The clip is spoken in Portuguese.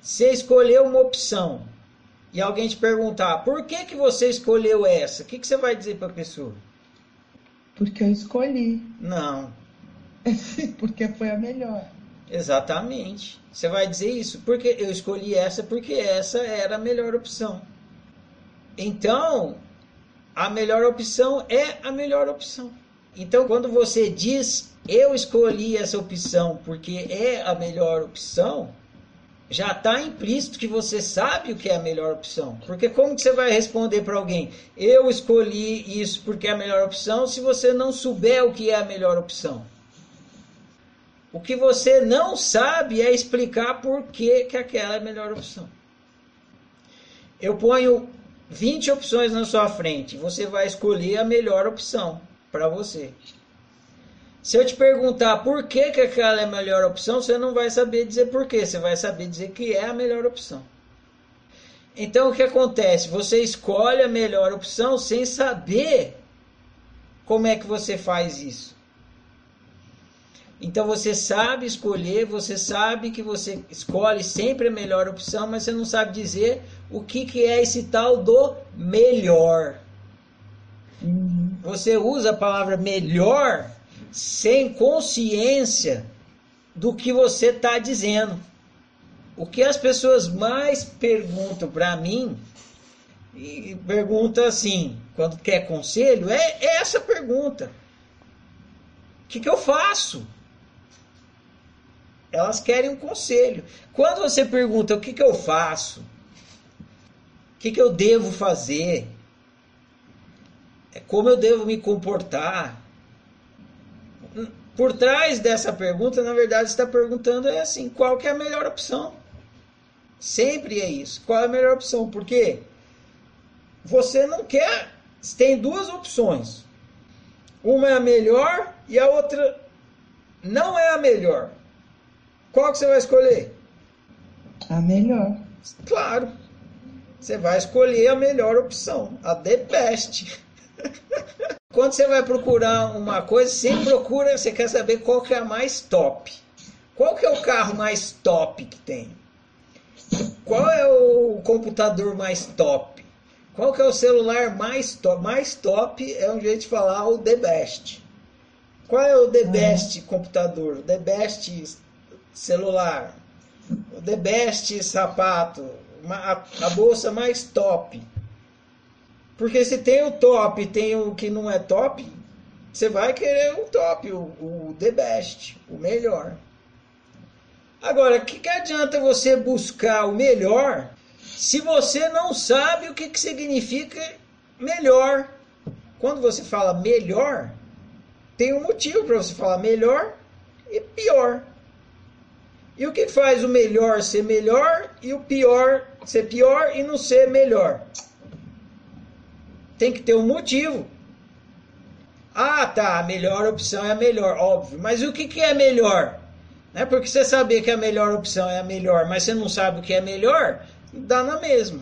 você escolheu uma opção e alguém te perguntar por que, que você escolheu essa, o que, que você vai dizer para a pessoa? Porque eu escolhi. Não. porque foi a melhor. Exatamente. Você vai dizer isso porque eu escolhi essa porque essa era a melhor opção. Então, a melhor opção é a melhor opção. Então, quando você diz eu escolhi essa opção porque é a melhor opção, já está implícito que você sabe o que é a melhor opção. Porque como que você vai responder para alguém, eu escolhi isso porque é a melhor opção, se você não souber o que é a melhor opção? O que você não sabe é explicar por que, que aquela é a melhor opção. Eu ponho 20 opções na sua frente, você vai escolher a melhor opção para você. Se eu te perguntar por que, que aquela é a melhor opção, você não vai saber dizer por quê, você vai saber dizer que é a melhor opção. Então o que acontece? Você escolhe a melhor opção sem saber como é que você faz isso. Então você sabe escolher, você sabe que você escolhe sempre a melhor opção, mas você não sabe dizer o que, que é esse tal do melhor. Você usa a palavra melhor sem consciência do que você está dizendo. O que as pessoas mais perguntam para mim, e pergunta assim, quando quer conselho, é, é essa pergunta. O que, que eu faço? Elas querem um conselho. Quando você pergunta o que, que eu faço, o que, que eu devo fazer, é como eu devo me comportar, por trás dessa pergunta, na verdade, está perguntando é assim, qual é a melhor opção? Sempre é isso. Qual é a melhor opção? Porque você não quer, tem duas opções. Uma é a melhor e a outra não é a melhor. Qual que você vai escolher? A melhor. Claro. Você vai escolher a melhor opção, a the best. Quando você vai procurar uma coisa, sempre procura, você quer saber qual que é a mais top. Qual que é o carro mais top que tem? Qual é o computador mais top? Qual que é o celular mais top? Mais top é um jeito de falar o the best. Qual é o the uhum. best computador? O the best celular? O the best sapato? A bolsa mais top? Porque se tem o top tem o que não é top, você vai querer o top, o, o the best, o melhor. Agora, o que, que adianta você buscar o melhor se você não sabe o que, que significa melhor? Quando você fala melhor, tem um motivo para você falar melhor e pior. E o que faz o melhor ser melhor e o pior ser pior e não ser melhor? Tem que ter um motivo. Ah, tá, a melhor opção é a melhor, óbvio. Mas o que, que é melhor? é Porque você saber que a melhor opção é a melhor, mas você não sabe o que é melhor, dá na mesma.